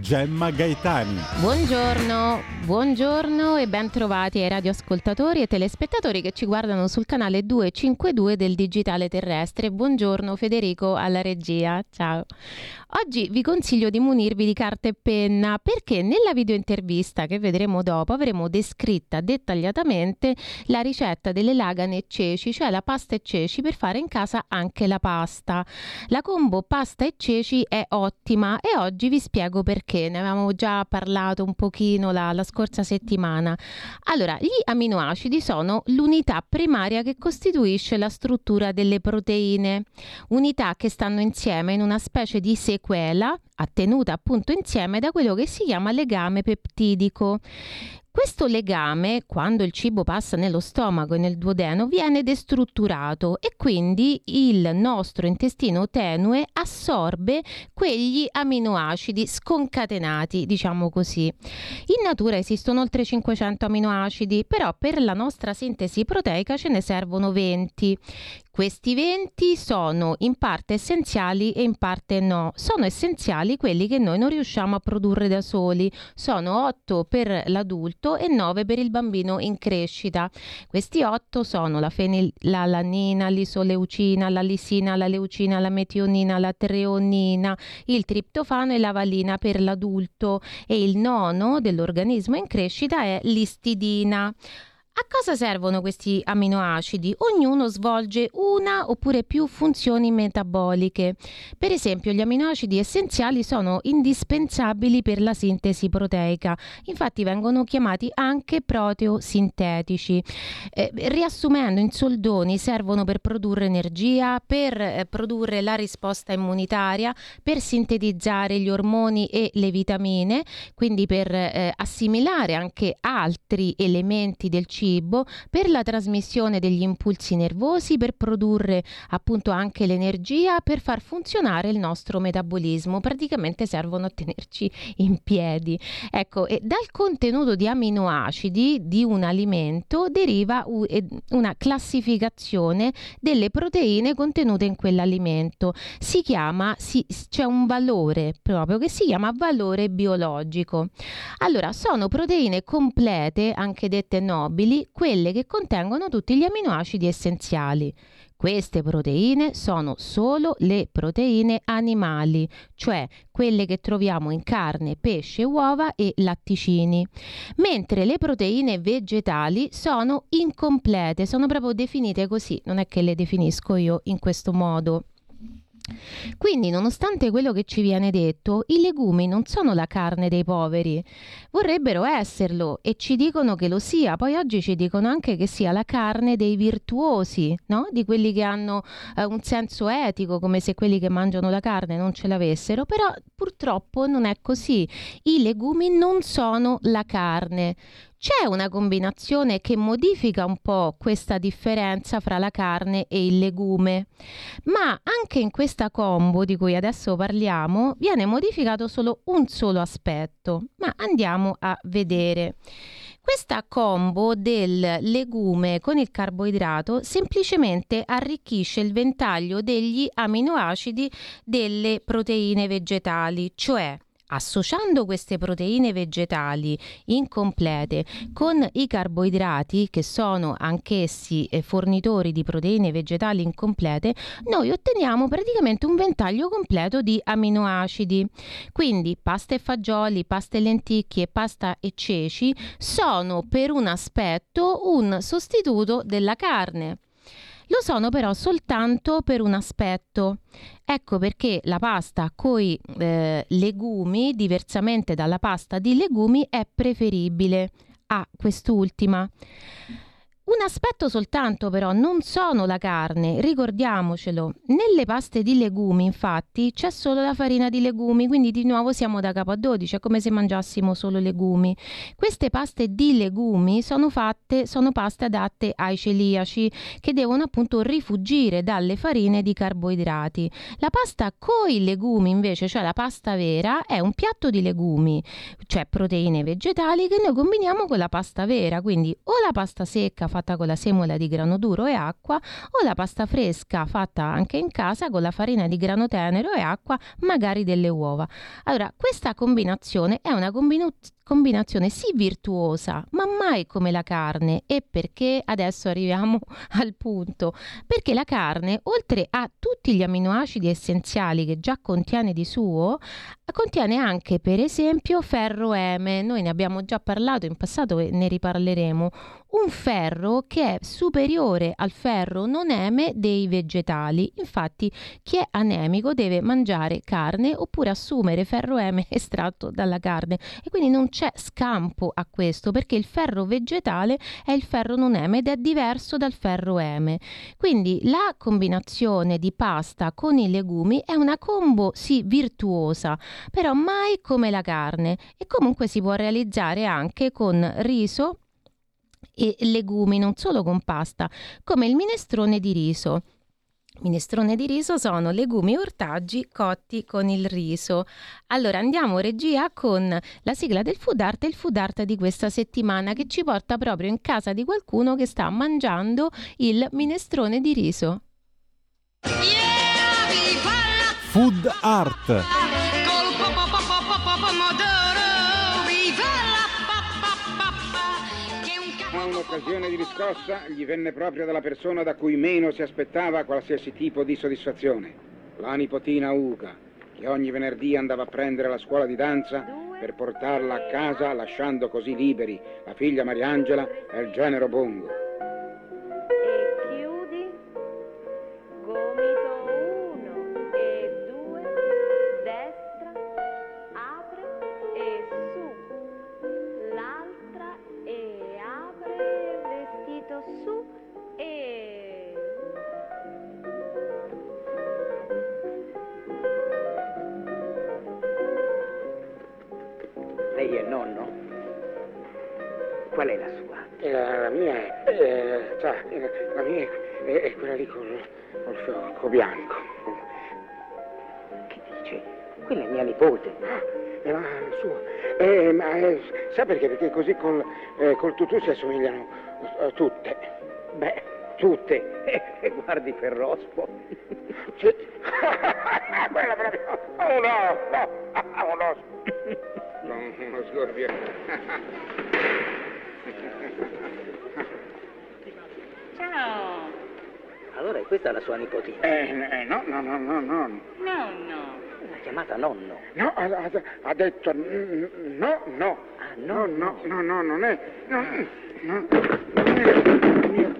Gemma Gaetani. Buongiorno, buongiorno e ben trovati ai radioascoltatori e telespettatori che ci guardano sul canale 252 del Digitale Terrestre. Buongiorno Federico alla regia, ciao. Oggi vi consiglio di munirvi di carta e penna perché nella videointervista che vedremo dopo avremo descritta dettagliatamente la ricetta delle lagane e ceci, cioè la pasta e ceci per fare in casa anche la pasta. La combo pasta e ceci è ottima e oggi vi spiego perché, ne avevamo già parlato un pochino la, la scorsa settimana. Allora, gli aminoacidi sono l'unità primaria che costituisce la struttura delle proteine, unità che stanno insieme in una specie di sequela attenuta appunto insieme da quello che si chiama legame peptidico. Questo legame, quando il cibo passa nello stomaco e nel duodeno, viene destrutturato e quindi il nostro intestino tenue assorbe quegli aminoacidi sconcatenati, diciamo così. In natura esistono oltre 500 aminoacidi, però per la nostra sintesi proteica ce ne servono 20. Questi 20 sono in parte essenziali e in parte no. Sono essenziali quelli che noi non riusciamo a produrre da soli. Sono 8 per l'adulto e 9 per il bambino in crescita. Questi 8 sono la fenilalanina, l'isoleucina, la lisina, la leucina, la metionina, la treonina, il triptofano e la valina per l'adulto e il nono dell'organismo in crescita è l'istidina. A cosa servono questi aminoacidi? Ognuno svolge una oppure più funzioni metaboliche. Per esempio, gli aminoacidi essenziali sono indispensabili per la sintesi proteica, infatti vengono chiamati anche proteosintetici. Eh, riassumendo, in soldoni servono per produrre energia, per eh, produrre la risposta immunitaria, per sintetizzare gli ormoni e le vitamine, quindi per eh, assimilare anche altri elementi del cibo cibo per la trasmissione degli impulsi nervosi, per produrre appunto anche l'energia, per far funzionare il nostro metabolismo. Praticamente servono a tenerci in piedi. Ecco, e dal contenuto di aminoacidi di un alimento deriva una classificazione delle proteine contenute in quell'alimento. Si chiama, si, c'è un valore proprio che si chiama valore biologico. Allora, sono proteine complete, anche dette nobili, quindi quelle che contengono tutti gli aminoacidi essenziali. Queste proteine sono solo le proteine animali, cioè quelle che troviamo in carne, pesce, uova e latticini, mentre le proteine vegetali sono incomplete, sono proprio definite così, non è che le definisco io in questo modo. Quindi, nonostante quello che ci viene detto, i legumi non sono la carne dei poveri. Vorrebbero esserlo e ci dicono che lo sia. Poi oggi ci dicono anche che sia la carne dei virtuosi, no? Di quelli che hanno eh, un senso etico, come se quelli che mangiano la carne non ce l'avessero. Però purtroppo non è così. I legumi non sono la carne. C'è una combinazione che modifica un po' questa differenza fra la carne e il legume, ma anche in questa combo di cui adesso parliamo viene modificato solo un solo aspetto, ma andiamo a vedere. Questa combo del legume con il carboidrato semplicemente arricchisce il ventaglio degli aminoacidi delle proteine vegetali, cioè Associando queste proteine vegetali incomplete con i carboidrati, che sono anch'essi eh, fornitori di proteine vegetali incomplete, noi otteniamo praticamente un ventaglio completo di aminoacidi. Quindi pasta e fagioli, pasta e lenticchie, pasta e ceci sono per un aspetto un sostituto della carne. Lo sono però soltanto per un aspetto. Ecco perché la pasta coi eh, legumi, diversamente dalla pasta di legumi, è preferibile a quest'ultima. Un aspetto soltanto però, non sono la carne, ricordiamocelo. Nelle paste di legumi infatti c'è solo la farina di legumi, quindi di nuovo siamo da capo a 12, è come se mangiassimo solo legumi. Queste paste di legumi sono fatte, sono paste adatte ai celiaci che devono appunto rifugire dalle farine di carboidrati. La pasta con i legumi invece, cioè la pasta vera, è un piatto di legumi, cioè proteine vegetali che noi combiniamo con la pasta vera, quindi o la pasta secca fatta con la semola di grano duro e acqua o la pasta fresca fatta anche in casa con la farina di grano tenero e acqua, magari delle uova. Allora, questa combinazione è una combinazione combinazione sì virtuosa, ma mai come la carne. E perché adesso arriviamo al punto? Perché la carne, oltre a tutti gli amminoacidi essenziali che già contiene di suo, contiene anche per esempio ferro M. Noi ne abbiamo già parlato in passato e ne riparleremo. Un ferro che è superiore al ferro non M dei vegetali. Infatti, chi è anemico deve mangiare carne oppure assumere ferro M estratto dalla carne e quindi non c'è scampo a questo perché il ferro vegetale è il ferro non M ed è diverso dal ferro M. Quindi la combinazione di pasta con i legumi è una combo sì virtuosa, però mai come la carne e comunque si può realizzare anche con riso e legumi, non solo con pasta, come il minestrone di riso. Minestrone di riso sono legumi e ortaggi cotti con il riso. Allora andiamo regia con la sigla del food art e il food art di questa settimana che ci porta proprio in casa di qualcuno che sta mangiando il minestrone di riso. Food art. Un'occasione di riscossa gli venne proprio dalla persona da cui meno si aspettava qualsiasi tipo di soddisfazione, la nipotina Uca, che ogni venerdì andava a prendere la scuola di danza per portarla a casa lasciando così liberi la figlia Mariangela e il genero Bongo. Fiocco bianco. Che dice? Quella è mia nipote. Ah, la sua. Eh, ma eh, sa perché? Perché così col, eh, col tutù si assomigliano uh, tutte. Beh, tutte. E guardi Ferrospo. Sì. Quella proprio. Un osso. Un osso. Non uno sgorbio. Ciao. Allora è questa la sua nipotina? Eh, eh no, no, no, no, no. Nonno. L'ha chiamata nonno? No, ha, ha, ha detto no, no. Ah, no, no, no, no, non è, no, no, non è mia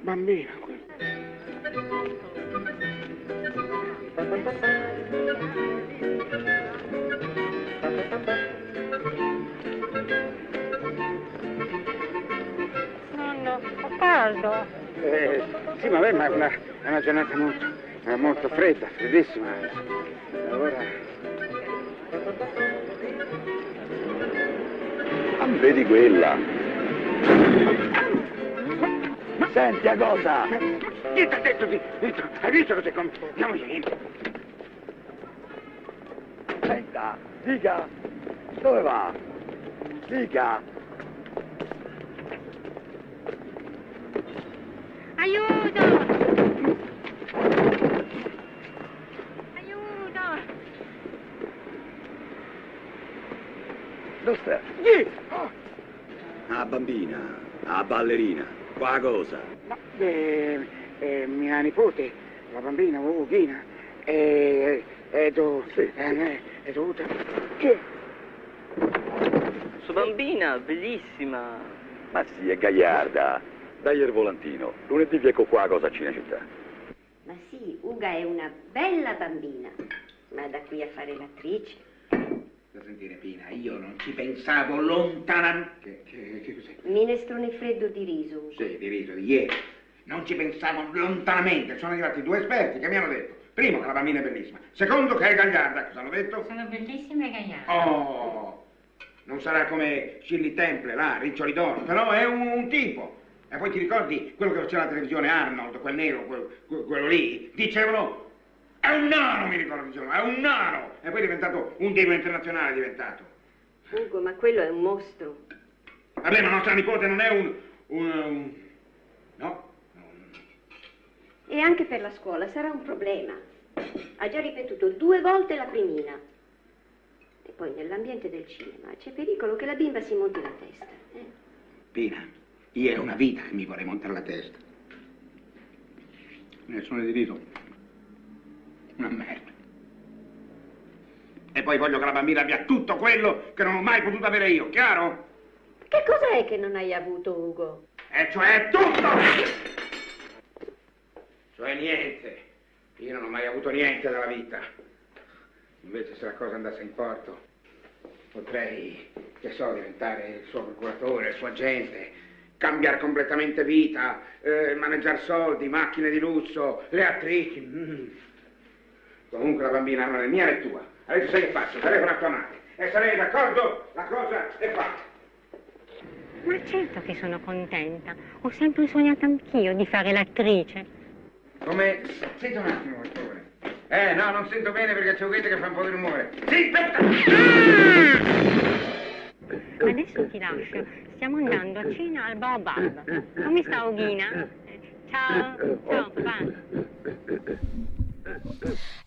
bambina Nonno, caldo. Eh, sì, ma, beh, ma è, una, è una giornata molto, molto fredda, freddissima. Allora... Ah, vedi quella. Senti a cosa? Chi ti ha detto di... Hai visto cosa. Andiamoci. Senta, dica, dove va? Dica. Aiuto! Aiuto! Dove sta? Chi? A bambina, a ballerina, qua cosa? Ma, eh, eh, mia nipote, la bambina, Ughina, è, è, do, sì. è, è dovuta... Chi? Sua bambina, bellissima. Ma sì, è gagliarda. Dai il volantino. Lunedì vi ecco qua a cosa Cinecittà. Ma sì, Uga è una bella bambina, ma da qui a fare l'attrice. Da sentire Pina, io non ci pensavo lontanamente. Che, che, che cos'è? Minestrone freddo di riso. Sì, di riso, di ieri. Non ci pensavo lontanamente. Sono arrivati due esperti che mi hanno detto. Primo, che la bambina è bellissima. Secondo, che è gagliarda. Cosa hanno detto? Sono bellissime e gagliarde. Oh, non sarà come Shirley Temple, là, Riccioli d'oro, però è un, un tipo. E poi ti ricordi quello che faceva la televisione Arnold, quel nero, quel, quello lì? Dicevano, è un nano, mi ricordo, dicevano, è un nano! E poi è diventato un divo internazionale, è diventato. Ugo, ma quello è un mostro. Vabbè, ma nostra nipote non è un, un, un, anche per la scuola sarà un problema. Ha già ripetuto due volte la primina. E poi nell'ambiente del cinema c'è pericolo che la bimba si monti la testa. Eh? Pina, io è una vita che mi vorrei montare la testa. Nessuno di dito. Una merda. E poi voglio che la bambina abbia tutto quello che non ho mai potuto avere io, chiaro? Che cos'è che non hai avuto, Ugo? E cioè tutto! Cioè niente. Io non ho mai avuto niente dalla vita. Invece se la cosa andasse in porto, potrei, che so, diventare il suo procuratore, il suo agente, cambiare completamente vita, eh, maneggiare soldi, macchine di lusso, le attrici. Mm. Comunque la bambina non è mia né tua. Adesso sai che faccio? Telefono a tua madre. E è d'accordo, la cosa è fatta. Ma certo che sono contenta. Ho sempre sognato anch'io di fare l'attrice. Come... Senti un attimo, per favore. Eh, no, non sento bene perché c'è un che fa un po' di rumore. Sì, aspetta! Adesso ti lascio. Stiamo andando a cena al Baobab. Come sta Oghina? Ciao. Ciao, papà.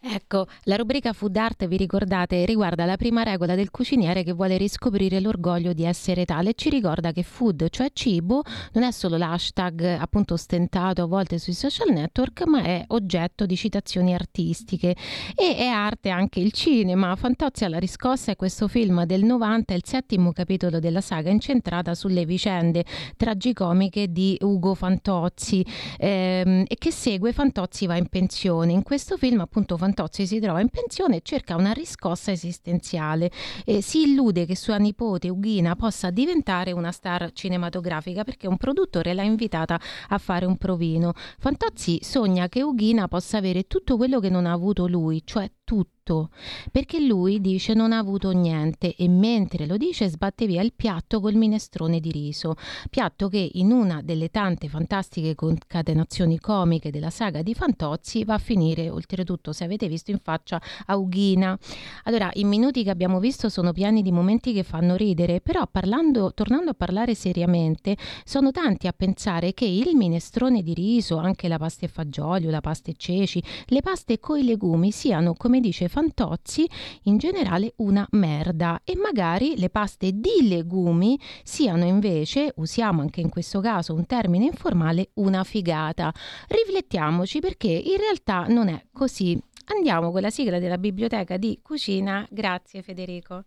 Ecco, la rubrica Food Art, vi ricordate, riguarda la prima regola del cuciniere che vuole riscoprire l'orgoglio di essere tale ci ricorda che food, cioè cibo, non è solo l'hashtag appunto ostentato a volte sui social network, ma è oggetto di citazioni artistiche e è arte anche il cinema. Fantozzi alla riscossa è questo film del 90, il settimo capitolo della saga incentrata sulle vicende tragicomiche di Ugo Fantozzi ehm, e che segue Fantozzi va in pensione. In questo questo film appunto Fantozzi si trova in pensione e cerca una riscossa esistenziale e si illude che sua nipote Ughina possa diventare una star cinematografica perché un produttore l'ha invitata a fare un provino. Fantozzi sogna che Ughina possa avere tutto quello che non ha avuto lui, cioè tutto perché lui dice non ha avuto niente e mentre lo dice sbatte via il piatto col minestrone di riso, piatto che in una delle tante fantastiche concatenazioni comiche della saga di Fantozzi va a finire oltretutto se avete visto in faccia a Ughina. Allora, i minuti che abbiamo visto sono pieni di momenti che fanno ridere, però parlando, tornando a parlare seriamente, sono tanti a pensare che il minestrone di riso, anche la pasta e fagioli la pasta e ceci, le paste coi legumi siano, come dice Fantozzi in generale una merda e magari le paste di legumi siano invece, usiamo anche in questo caso un termine informale, una figata. Riflettiamoci perché in realtà non è così. Andiamo con la sigla della biblioteca di cucina. Grazie Federico.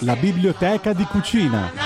La biblioteca di cucina.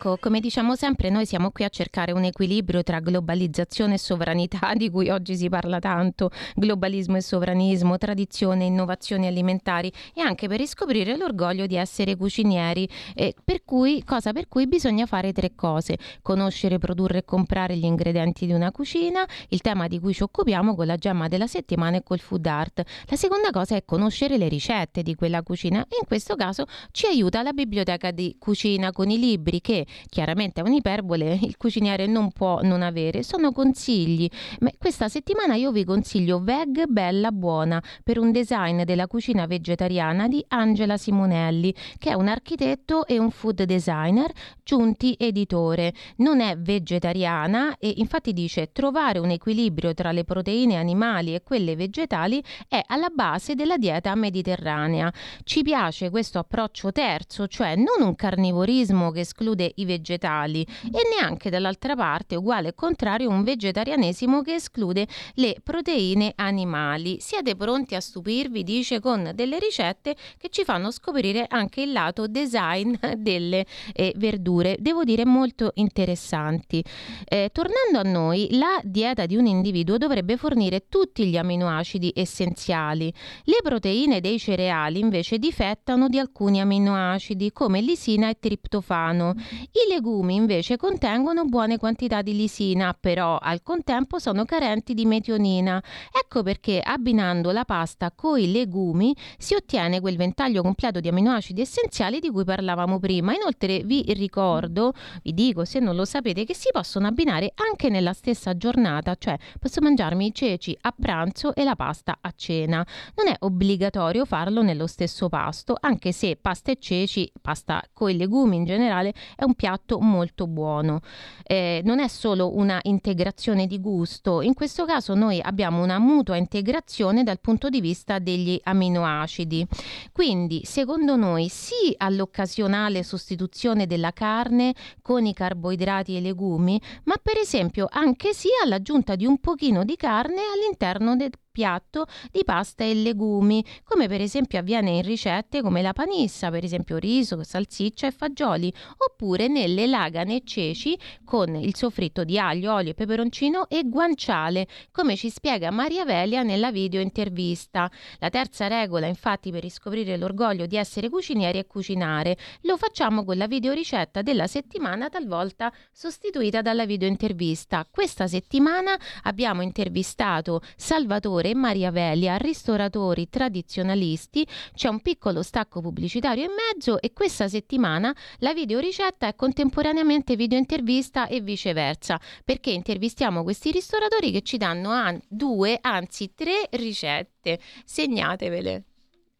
Ecco, come diciamo sempre, noi siamo qui a cercare un equilibrio tra globalizzazione e sovranità, di cui oggi si parla tanto, globalismo e sovranismo, tradizione e innovazioni alimentari e anche per riscoprire l'orgoglio di essere cucinieri, eh, per cui, cosa per cui bisogna fare tre cose, conoscere, produrre e comprare gli ingredienti di una cucina, il tema di cui ci occupiamo con la gemma della settimana e col food art. La seconda cosa è conoscere le ricette di quella cucina e in questo caso ci aiuta la biblioteca di cucina con i libri che chiaramente è un'iperbole, il cuciniere non può non avere, sono consigli. Ma questa settimana io vi consiglio Veg Bella Buona per un design della cucina vegetariana di Angela Simonelli, che è un architetto e un food designer, giunti editore. Non è vegetariana e infatti dice trovare un equilibrio tra le proteine animali e quelle vegetali è alla base della dieta mediterranea. Ci piace questo approccio terzo, cioè non un carnivorismo che esclude i vegetali e neanche dall'altra parte, uguale e contrario, un vegetarianesimo che esclude le proteine animali. Siete pronti a stupirvi, dice, con delle ricette che ci fanno scoprire anche il lato design delle eh, verdure, devo dire molto interessanti. Eh, tornando a noi, la dieta di un individuo dovrebbe fornire tutti gli aminoacidi essenziali. Le proteine dei cereali invece difettano di alcuni aminoacidi come lisina e triptofano I legumi invece contengono buone quantità di lisina, però al contempo sono carenti di metionina. Ecco perché abbinando la pasta coi legumi si ottiene quel ventaglio completo di aminoacidi essenziali di cui parlavamo prima. Inoltre vi ricordo, vi dico se non lo sapete, che si possono abbinare anche nella stessa giornata, cioè posso mangiarmi i ceci a pranzo e la pasta a cena. Non è obbligatorio farlo nello stesso pasto, anche se pasta e ceci, pasta con i legumi in generale, è un piatto molto buono. Eh, non è solo una integrazione di gusto, in questo caso noi abbiamo una mutua integrazione dal punto di vista degli aminoacidi. Quindi, secondo noi, sì all'occasionale sostituzione della carne con i carboidrati e i legumi, ma per esempio anche sì all'aggiunta di un pochino di carne all'interno del piatto di pasta e legumi, come per esempio avviene in ricette come la panissa, per esempio riso, salsiccia e fagioli, oppure nelle lagane e ceci con il soffritto di aglio, olio, peperoncino e guanciale, come ci spiega Maria Velia nella video intervista. La terza regola, infatti, per riscoprire l'orgoglio di essere cucinieri è cucinare. Lo facciamo con la videoricetta della settimana, talvolta sostituita dalla video intervista. Questa settimana abbiamo intervistato Salvatore e Maria Velia, ristoratori tradizionalisti. C'è un piccolo stacco pubblicitario in mezzo e questa settimana la videoricetta è contemporaneamente videointervista e viceversa, perché intervistiamo questi ristoratori che ci danno an- due, anzi tre ricette. Segnatevele.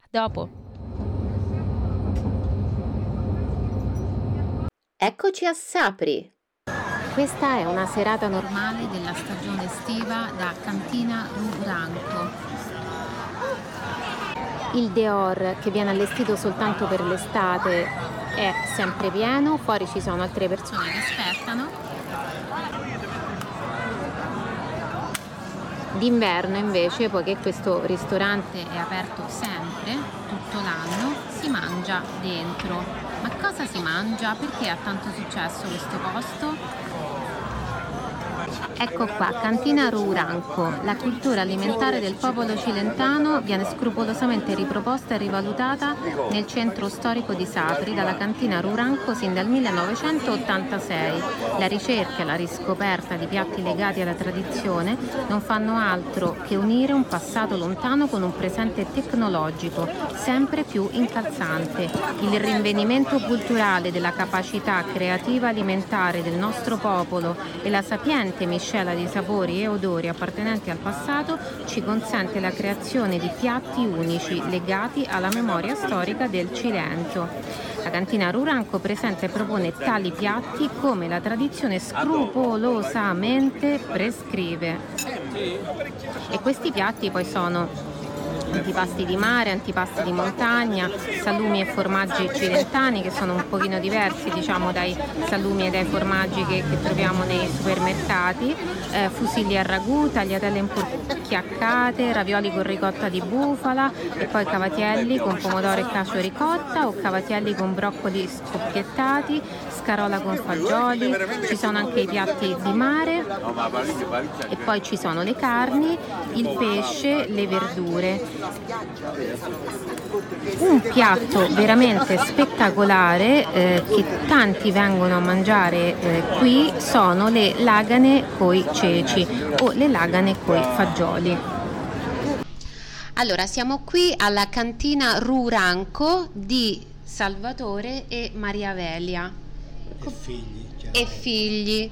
A dopo. Eccoci a Sapri, questa è una serata normale della stagione estiva da Cantina Ruranco. Il Deor, che viene allestito soltanto per l'estate, è sempre pieno, fuori ci sono altre persone che aspettano. D'inverno invece, poiché questo ristorante è aperto sempre, tutto l'anno, si mangia dentro. Ma cosa si mangia? Perché ha tanto successo questo posto? Ecco qua, Cantina Ruranco. La cultura alimentare del popolo cilentano viene scrupolosamente riproposta e rivalutata nel centro storico di Sapri dalla Cantina Ruranco sin dal 1986. La ricerca e la riscoperta di piatti legati alla tradizione non fanno altro che unire un passato lontano con un presente tecnologico, sempre più incalzante. Il rinvenimento culturale della capacità creativa alimentare del nostro popolo e la sapiente miscela miscela di sapori e odori appartenenti al passato ci consente la creazione di piatti unici legati alla memoria storica del Cilento. La cantina Ruranco presenta e propone tali piatti come la tradizione scrupolosamente prescrive. E questi piatti poi sono antipasti di mare, antipasti di montagna, salumi e formaggi cilentani che sono un pochino diversi diciamo dai salumi e dai formaggi che, che troviamo nei supermercati, eh, fusilli a ragù, tagliatelle impurchiaccate, ravioli con ricotta di bufala e poi cavatielli con pomodoro e cacio ricotta o cavatielli con broccoli scoppiettati, scarola con fagioli, ci sono anche i piatti di mare e poi ci sono le carni, il pesce, le verdure. Un piatto veramente spettacolare eh, che tanti vengono a mangiare eh, qui sono le lagane coi ceci o le lagane coi fagioli. Allora, siamo qui alla cantina Ruranco di Salvatore e Maria Velia. E figli. E figli.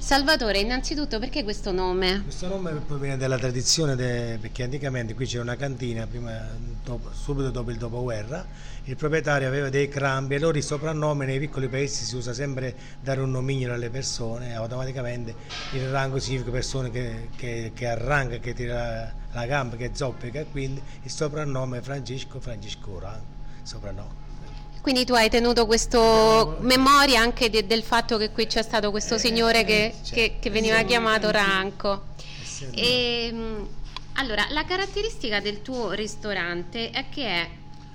Salvatore, innanzitutto perché questo nome? Questo nome proviene dalla tradizione, de, perché anticamente qui c'era una cantina, prima, dopo, subito dopo il dopoguerra, il proprietario aveva dei crambi e loro il soprannome nei piccoli paesi si usa sempre dare un nomignolo alle persone, automaticamente il rango significa persone che, che, che arranca, che tira la gamba, che zoppica, quindi il soprannome è Francesco Francesco Rango, soprannome. Quindi tu hai tenuto questa memoria anche de, del fatto che qui c'è stato questo signore che, che, che veniva chiamato Ranco. E, ehm, allora, la caratteristica del tuo ristorante è che è?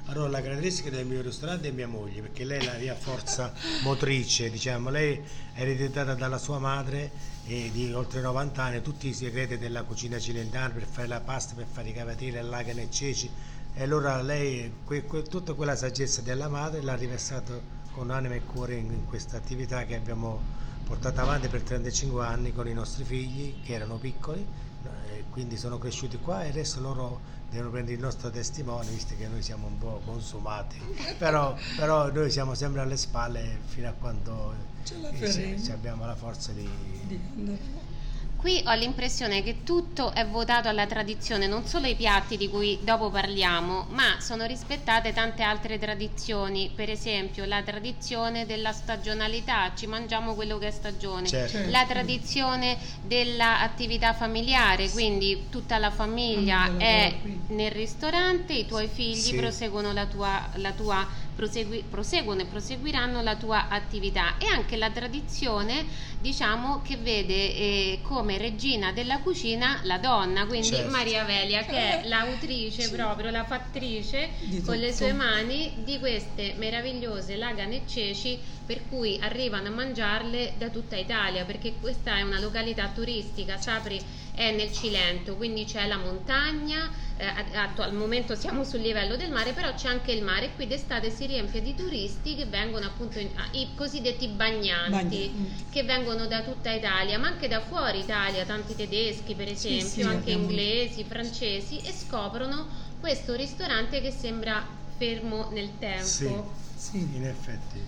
Allora, la caratteristica del mio ristorante è mia moglie, perché lei è la mia forza motrice, diciamo, lei è ereditata dalla sua madre e di oltre 90 anni, tutti i segreti della cucina cilentana per fare la pasta, per fare i cavatelli, le lagane e ceci, e allora lei que, que, tutta quella saggezza della madre l'ha riversato con anima e cuore in, in questa attività che abbiamo portato avanti per 35 anni con i nostri figli che erano piccoli, quindi sono cresciuti qua e adesso loro devono prendere il nostro testimone visto che noi siamo un po' consumati, però, però noi siamo sempre alle spalle fino a quando eh, abbiamo la forza di, di Qui ho l'impressione che tutto è votato alla tradizione, non solo i piatti di cui dopo parliamo, ma sono rispettate tante altre tradizioni, per esempio la tradizione della stagionalità, ci mangiamo quello che è stagione, certo. la tradizione dell'attività familiare, quindi tutta la famiglia è nel ristorante, i tuoi figli sì. proseguono la tua, la tua prosegui, proseguono e proseguiranno la tua attività e anche la tradizione diciamo che vede eh, come regina della cucina la donna, quindi certo. Maria Velia che è l'autrice sì. proprio, la fattrice con le sue mani di queste meravigliose lagane e ceci per cui arrivano a mangiarle da tutta Italia perché questa è una località turistica, Sapri è nel Cilento, quindi c'è la montagna, eh, al momento siamo sul livello del mare, però c'è anche il mare e qui d'estate si riempie di turisti che vengono appunto in, ah, i cosiddetti bagnanti, Bagni. che vengono da tutta Italia, ma anche da fuori Italia, tanti tedeschi per esempio, sì, sì, anche abbiamo... inglesi, francesi e scoprono questo ristorante che sembra fermo nel tempo. Sì, sì in effetti.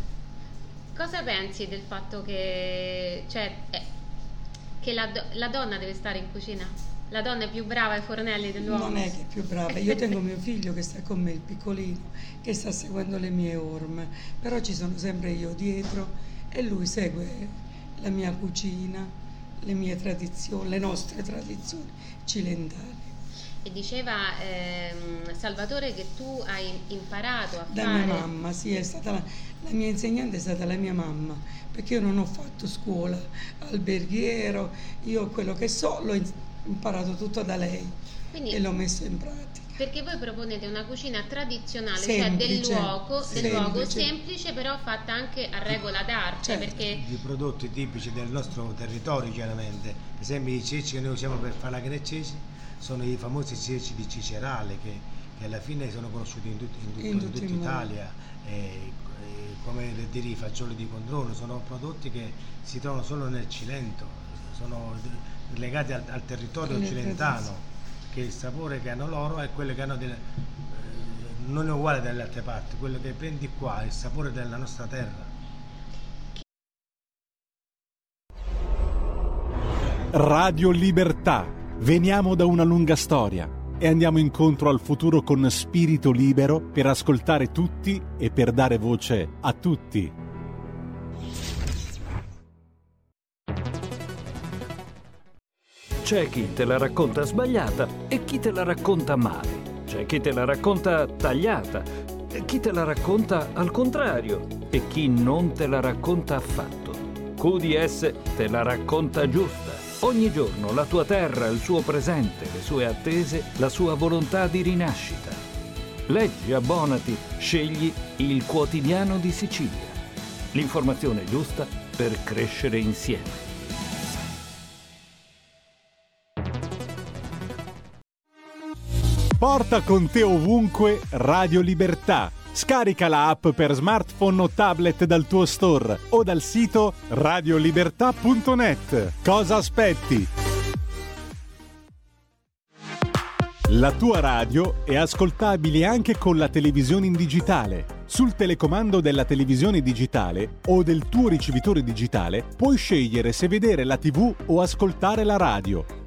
Cosa pensi del fatto che, cioè, eh, che la, la, donna deve stare in cucina? La donna è più brava ai fornelli dell'uomo? Non è che è più brava, io tengo mio figlio che sta con me, il piccolino, che sta seguendo le mie orme, però ci sono sempre io dietro e lui segue la mia cucina, le mie tradizioni, le nostre tradizioni cilentali. E diceva ehm, Salvatore che tu hai imparato a da fare... Da mia mamma, sì, è stata la, la, mia insegnante è stata la mia mamma, perché io non ho fatto scuola alberghiero, io quello che so l'ho imparato tutto da lei Quindi, e l'ho messo in pratica. Perché voi proponete una cucina tradizionale, semplice, cioè del luogo, semplice. del luogo semplice, però fatta anche a regola d'arte. Certo. Perché... Di prodotti tipici del nostro territorio, chiaramente. Per esempio i ceci che noi usiamo per fare la ceci sono i famosi ceci di Cicerale che, che alla fine sono conosciuti in, tut, in, tut, in, in tutta Italia. E, e come per dire i fagioli di Condrono, sono prodotti che si trovano solo nel Cilento, sono legati al, al territorio cilentano, che il sapore che hanno loro è quello che hanno delle, eh, non è uguale dalle altre parti, quello che prendi qua, il sapore della nostra terra. Radio Libertà Veniamo da una lunga storia e andiamo incontro al futuro con spirito libero per ascoltare tutti e per dare voce a tutti. C'è chi te la racconta sbagliata e chi te la racconta male. C'è chi te la racconta tagliata e chi te la racconta al contrario e chi non te la racconta affatto. QDS te la racconta giusta Ogni giorno la tua terra, il suo presente, le sue attese, la sua volontà di rinascita. Leggi, abbonati, scegli il quotidiano di Sicilia. L'informazione giusta per crescere insieme. Porta con te ovunque Radio Libertà Scarica la app per smartphone o tablet dal tuo store o dal sito radiolibertà.net. Cosa aspetti? La tua radio è ascoltabile anche con la televisione in digitale. Sul telecomando della televisione digitale o del tuo ricevitore digitale puoi scegliere se vedere la TV o ascoltare la radio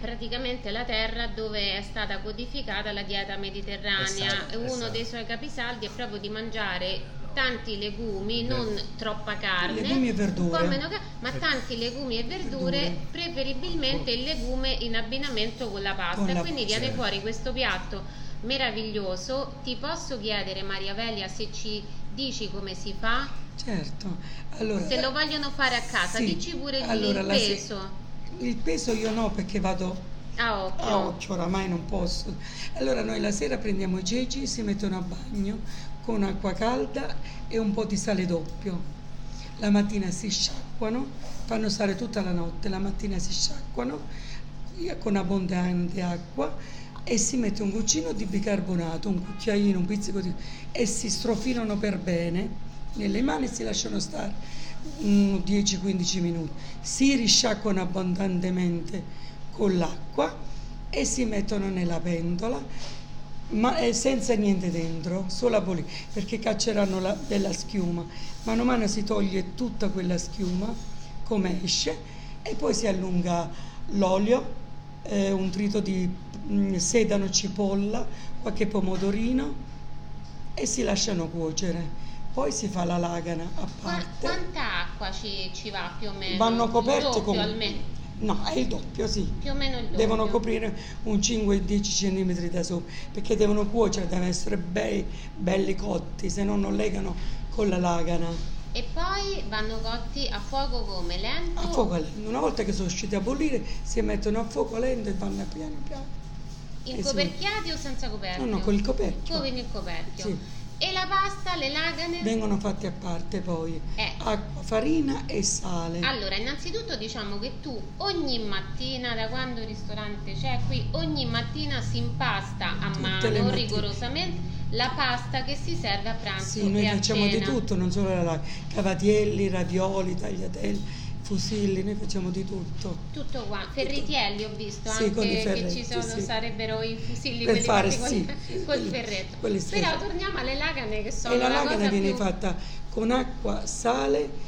Praticamente la terra dove è stata codificata la dieta mediterranea. Esatto, Uno esatto. dei suoi capisaldi è proprio di mangiare tanti legumi, non troppa carne, legumi e verdure. Meno, ma tanti legumi e verdure, verdure, preferibilmente il legume in abbinamento con la pasta. Con la, quindi viene certo. fuori questo piatto meraviglioso. Ti posso chiedere, Maria Velia, se ci dici come si fa? Certo. Allora, se lo vogliono fare a casa, sì. dici pure allora, il peso. Se, il peso io no, perché vado a occhio. a occhio, oramai non posso. Allora noi la sera prendiamo i ceci, si mettono a bagno con acqua calda e un po' di sale doppio. la mattina si sciacquano, fanno stare tutta la notte, la mattina si sciacquano eh, con abbondante acqua e si mette un goccino di bicarbonato, un cucchiaino, un pizzico di... e si strofinano per bene nelle mani e si lasciano stare 10-15 minuti. Si risciacquano abbondantemente con l'acqua e si mettono nella pentola ma eh, senza niente dentro, solo a bollire, perché cacceranno la, della schiuma. Mano a mano si toglie tutta quella schiuma come esce e poi si allunga l'olio, eh, un trito di mh, sedano, cipolla, qualche pomodorino e si lasciano cuocere. Poi si fa la lagana a parte. Quanta acqua ci, ci va più o meno? Vanno coperti Doppio con... almeno. No, è il doppio, sì. Più o meno il doppio. Devono coprire un 5-10 cm da sopra, perché devono cuocere, devono essere bei, belli cotti, se no non legano con la lagana. E poi vanno cotti a fuoco come? Lento? A fuoco lento. Una volta che sono usciti a bollire, si mettono a fuoco lento e vanno piano piano. In Eh, sì. coperchiati o senza coperchio? No, no, con il coperchio. Con il coperchio. Sì. E la pasta, le lagane? Vengono fatti a parte poi. Eh. Acqua, farina e sale. Allora, innanzitutto diciamo che tu ogni mattina, da quando il ristorante c'è qui, ogni mattina si impasta a Tutte mano rigorosamente la pasta che si serve a pranzo Sì, noi e facciamo di tutto, non solo la lagana. Cavatielli, ravioli, tagliatelli, fusilli, noi facciamo di tutto. Tutto qua. Ferritielli ho visto Sì, con anche che ferretti, ci sono, sì. sarebbero i fusilli Per fare, fatti sì, col quelli- ferretto. quelli Però torniamo alle lagane che sono e la la lagana viene più... fatta con acqua, sale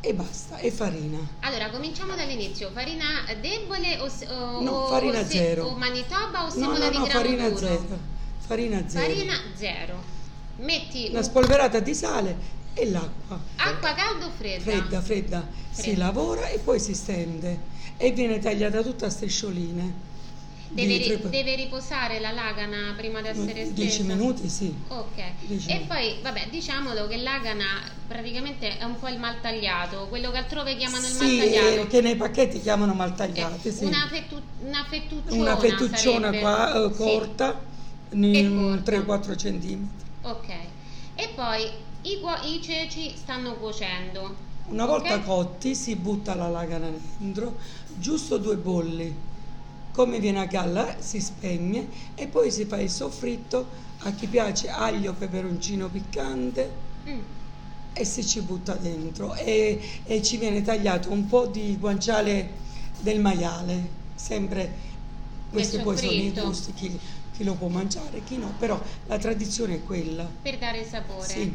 e basta, e farina. Allora, cominciamo dall'inizio. Farina debole o, o, No, farina o zero. o manitoba o No, semola no, di no, grano farina duro? zero. Farina zero. Farina zero. Metti Una un- spolverata di sale e l'acqua. acqua calda o fredda? Fredda, fredda. Si lavora e poi si stende e viene tagliata tutta a striscioline. Deve, ri- deve riposare la lagana prima di essere stesa? 10 minuti, sì. Ok, Dieci e minuti. poi vabbè diciamolo che l'agana praticamente è un po' il maltagliato, quello che altrove chiamano il Sì, maltagliato. eh, che nei pacchetti chiamano maltagliate, sì. Una, fettu- una fettucciona Una fettucciona qua, eh, Sì, corta, corta. 3-4 centimetri. Ok, e poi i, i ceci stanno cuocendo. Una volta Ok? cotti si butta la lagana dentro, giusto due bolli. Come viene a galla si spegne e poi si fa il soffritto a chi piace aglio, peperoncino piccante Mm. e si ci butta dentro e, e ci viene tagliato un po' di guanciale del maiale, sempre questi poi sono i gusti, chi, chi lo può mangiare, chi no, però la tradizione è quella. Per dare sapore. Sì.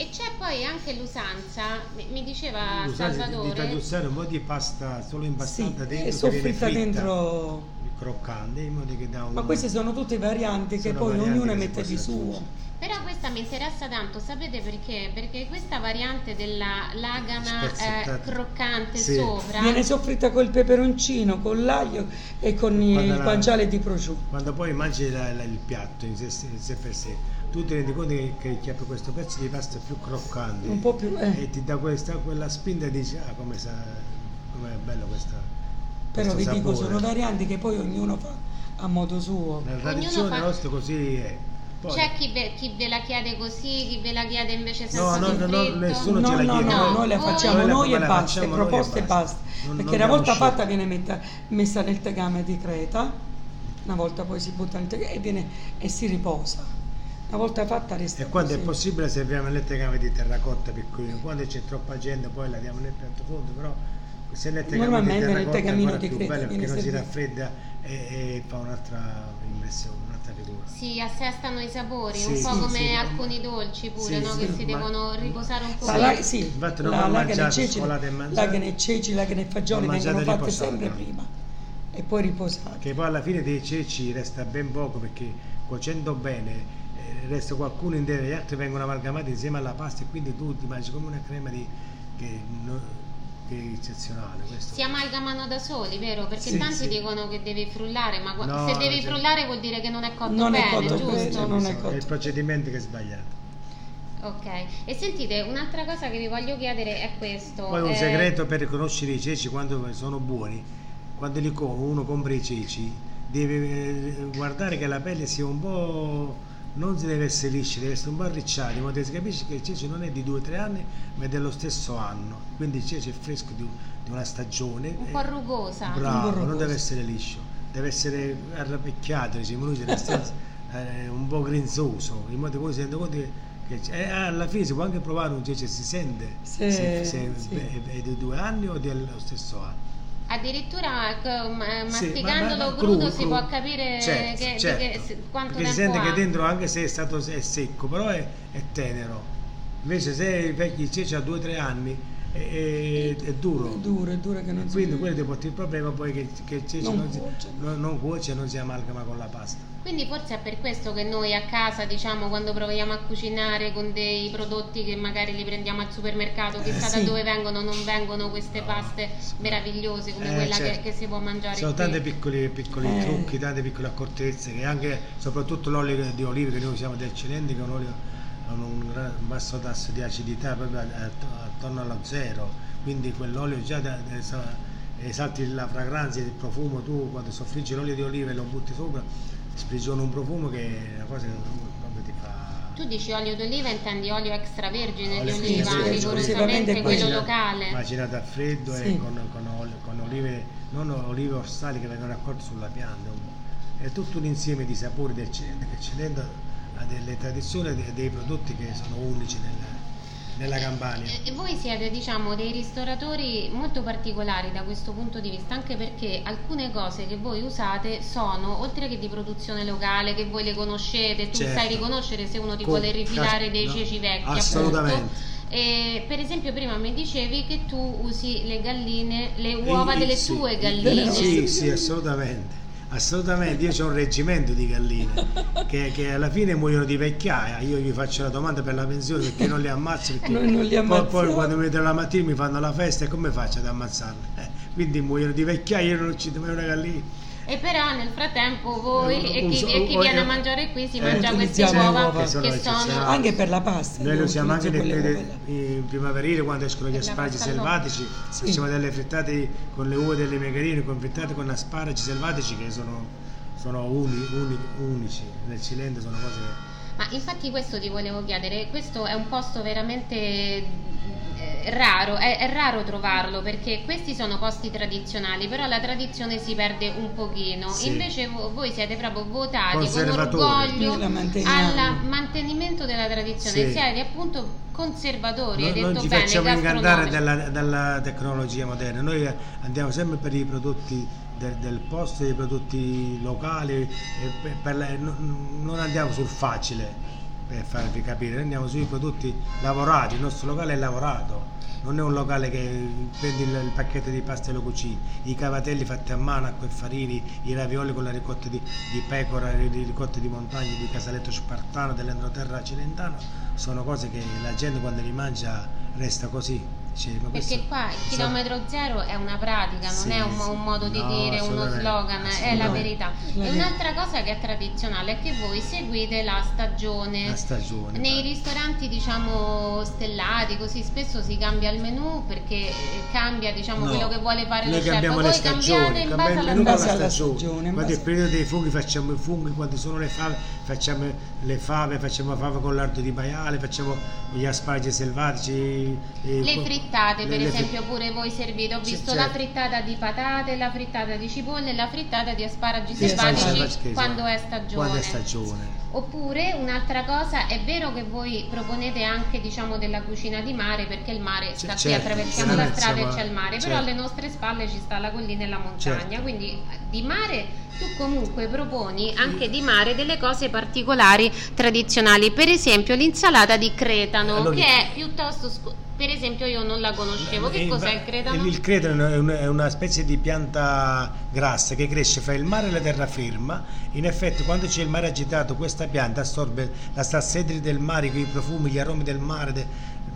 E c'è poi anche l'usanza, mi, diceva L'usanza di- di Salvatore. tagliuzzare un po' di pasta solo impastata Sì, dentro e fritta, dentro croccante in modo che dà un Ma queste sono tutte varianti che Sono poi varianti ognuna che mette di suo. Però questa mi interessa tanto, sapete perché? Perché questa variante della lagana eh, croccante Sì. sopra Viene soffritta col peperoncino, con l'aglio e con il Quando la- guanciale di prosciutto. Quando poi mangi la- la- il piatto in sé, in sé per sé, tu ti rendi conto che, che, che questo pezzo di pasta è più croccante Un po' più... eh. e ti dà questa, quella spinta e dici ah come sa, com'è bello questa Però vi dico, sono varianti che poi ognuno fa a modo suo. Nella tradizione fa- nostra così è. Poi, C'è chi ve, chi ve la chiede così, chi ve la chiede invece senza No, no, no, no, nessuno No, ce la no, chiede. no, noi la facciamo Noi la- noi e la basta, facciamo noi e proposte e basta. Non- Perché non una volta scelta. fatta viene metta- messa nel tegame di creta, una volta poi si butta nel tegame e, viene, e si riposa. Una volta fatta resta E quando è così. possibile serviamo nel tegame di terracotta piccolino, quando c'è troppa gente poi la diamo nel piatto fondo, però se nel tegame di terracotta è ancora di più bello perché non si raffredda e, e fa un'altra impressione, un'altra figura. Si assestano i sapori, Sì, un po' sì, come sì. alcuni dolci pure, Sì, no? sì, che si ma- devono riposare un po'. La, la, sì, Infatti non la ho e mangiato, ceci, scolate e mangiate. lagane e ceci, lagane e fagioli vengono fatte sempre prima e poi riposate. Che poi alla fine dei ceci resta ben poco perché cuocendo bene resta qualcuno intero, gli altri vengono amalgamati insieme alla pasta e quindi tu ti mangi come una crema di, che, no- che è eccezionale. Questo. Si amalgamano da soli, vero? Perché Sì, tanti sì. dicono che devi frullare, ma No, se devi cioè- frullare vuol dire che non è cotto Non è bene, cotto giusto? bene, non è cotto. il procedimento che è sbagliato. Ok, e sentite, un'altra cosa che vi voglio chiedere è questo. Poi un eh, segreto per riconoscere i ceci quando sono buoni, quando li com- uno compra i ceci, deve eh, guardare che la pelle sia un po' non si deve essere lisci, deve essere un po' arricciati, in modo che si capisce che il cece non è di 2-3 anni, ma è dello stesso anno. Quindi il cece è fresco di, di una stagione. Un po' rugosa. Bravo, rugoso. non deve essere liscio, deve essere arrapecchiato, diciamo, lui deve essere eh, un po' grinzoso, in modo che poi si rende conto che, c- eh, alla fine si può anche provare un cece, si sente Sì, se, se sì. è, è di due anni o dello stesso anno. Addirittura ma- Sì, masticandolo ma- ma- ma crudo, crudo, si può capire Certo, che, certo. che- se- quanto Perché si sente ha. che dentro anche se è stato è secco però è, è tenero invece se il vecchio il cece ha 2-3 anni è, è- è duro È duro, è duro che non si quindi quello ti porta il problema poi che, che il cece Non non, cuoce. non- non cuoce e non si amalgama con la pasta Quindi forse è per questo che noi a casa, diciamo, quando proviamo a cucinare con dei prodotti che magari li prendiamo al supermercato, chissà Eh, da sì. dove vengono, non vengono queste paste meravigliose come Eh, quella che- certo. che, si può mangiare Ci sono qui. tanti piccoli, piccoli Eh. trucchi, tante piccole accortezze che anche, soprattutto l'olio di olive che noi usiamo di eccellente, che è un olio con un basso tasso di acidità, proprio attorno allo zero, quindi quell'olio già da- da- sa- esalti la fragranza, il profumo, tu quando soffriggi l'olio di olive e lo butti sopra, sprigiona un profumo che è una cosa che proprio ti fa... Tu dici olio d'oliva, intendi olio extravergine di Olio oliva, extravergine, rigorosamente quello Macina- locale. Macinato a freddo Sì. e con, con con olive, non olive orsali che vengono raccolte sulla pianta. È tutto un insieme di sapori che il Cilento ha delle tradizioni e dei- prodotti che sono unici nel- nella Campania. E voi siete, diciamo, dei ristoratori molto particolari da questo punto di vista, anche perché alcune cose che voi usate sono, oltre che di produzione locale, che voi le conoscete, tu Certo. sai riconoscere se uno ti Co- vuole rifilare dei no, ceci vecchi. assolutamente. appunto. E, per esempio prima mi dicevi che tu usi le galline, le uova Eh, delle sì. tue galline. Sì, sì, assolutamente. Assolutamente, io ho un reggimento di galline che, che alla fine muoiono di vecchiaia. Io gli faccio la domanda per la pensione perché non li ammazzo. Perché Noi non li poi, poi quando mi vedono la mattina mi fanno la festa e come faccio ad ammazzarli? Eh, quindi muoiono di vecchiaia, io non uccido mai una gallina. E però nel frattempo voi Eh, e chi, uso- e chi voglio- viene a mangiare qui si Eh, mangia queste uova uova che che sono sono eccezionali. Anche per la pasta. Noi lo usiamo anche nel là. in primaverile quando escono gli asparagi selvatici, Sì. facciamo delle frittate con le uova delle megarine, con frittate con asparagi selvatici che sono, sono uni- uni- unici nel Cilento, sono cose Ma infatti questo ti volevo chiedere, questo è un posto veramente eh, raro, è, è raro trovarlo perché questi sono posti tradizionali, però la tradizione si perde un pochino. Sì. Invece vo- voi siete proprio votati con orgoglio al mantenimento della tradizione, Sì. siete appunto conservatori, hai Noi non ci bene, facciamo ingannare dalla, dalla tecnologia moderna, noi andiamo sempre per i prodotti del, del posto, i prodotti locali, e per- per la- non non andiamo sul facile per farvi capire, noi andiamo sui prodotti lavorati, il nostro locale è lavorato. Non è un locale che prendi il, il pacchetto di pasta e lo cucini, i cavatelli fatti a mano, acqua e farini, i ravioli con la ricotta di, di pecora, le ricotte di montagna, di casaletto spartano, dell'entroterra cilentano, sono cose che la gente quando li mangia resta così. Dice, ma Perché qua il so- chilometro zero è una pratica, non Sì, è un, sì. un modo di No, dire, uno slogan, è la assolutamente. verità. La E un'altra cosa che è tradizionale è che voi seguite la stagione. La stagione. Nei ristoranti diciamo stellati così spesso si cambia il menù perché eh, cambia diciamo No, quello che vuole fare Noi lo chef. Voi le stagioni, cambiate in base il alla stagione. la alla stagione. stagione, in Quando è il base- periodo dei funghi facciamo i funghi, quando sono le fave facciamo le fave, facciamo fave con l'ardo di maiale, facciamo gli asparagi selvatici. e Le frittate, le- per le esempio, pure voi servite. Ho visto certo. la frittata di patate, la frittata di cipolle e la frittata di asparagi Sì, selvatici quando è stagione. Quando è stagione. Oppure un'altra cosa, è vero che voi proponete anche diciamo della cucina di mare perché il mare sta qui, certo, attraversiamo la strada e c'è il mare, però certo. alle nostre spalle ci sta la collina e la montagna, Certo. quindi eh, di mare tu comunque proponi anche di mare delle cose particolari tradizionali, per esempio l'insalata di cretano Allora- che è piuttosto scu- per esempio io non la conoscevo, che E cos'è il cretano? Il cretano è un- è una specie di pianta grassa che cresce fra il mare e la terraferma. In effetti, quando c'è il mare agitato, questa pianta assorbe la salsedine del mare, i profumi, gli aromi del mare,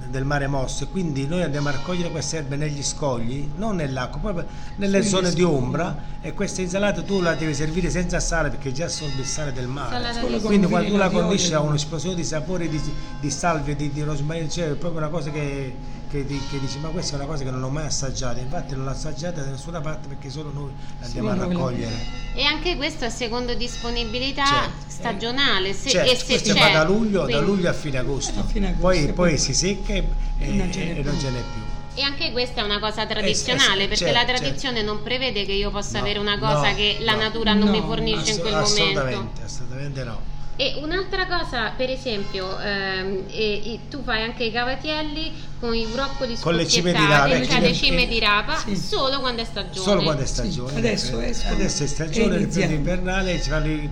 del mare mosso. E quindi noi andiamo a raccogliere queste erbe negli scogli, non nell'acqua, proprio nelle Sugli zone di ombra. E questa insalata tu la devi servire senza sale perché già assorbe il sale del mare. Con Quindi quando tu la condisci ha di- un'esplosione di sapore di, di salvia, di, di rosmarino, cioè è proprio una cosa che, che, di- che dici ma questa è una cosa che non ho mai assaggiata, infatti non l'ho assaggiata da nessuna parte perché solo noi la andiamo a noi la raccogliere. E anche questo a secondo disponibilità Certo. stagionale, se, Certo, e se questo c'è. va da luglio, da luglio a fine agosto, A fine agosto, poi, poi poi- si secca e, e- non ce n'è e più. non ce n'è più. E anche questa è una cosa tradizionale, eh, perché certo, la tradizione non prevede che io possa No, avere una cosa no, che la no, natura non mi no, fornisce in quel momento. assolutamente, assolutamente no. E un'altra cosa, per esempio, ehm, e- e tu fai anche i cavatielli con i broccoli Con le cime di rapa, cioè eh, le sì. cime di rapa, Sì. solo quando è stagione. Solo quando è stagione. adesso Eh, escono. adesso è stagione, nel periodo invernale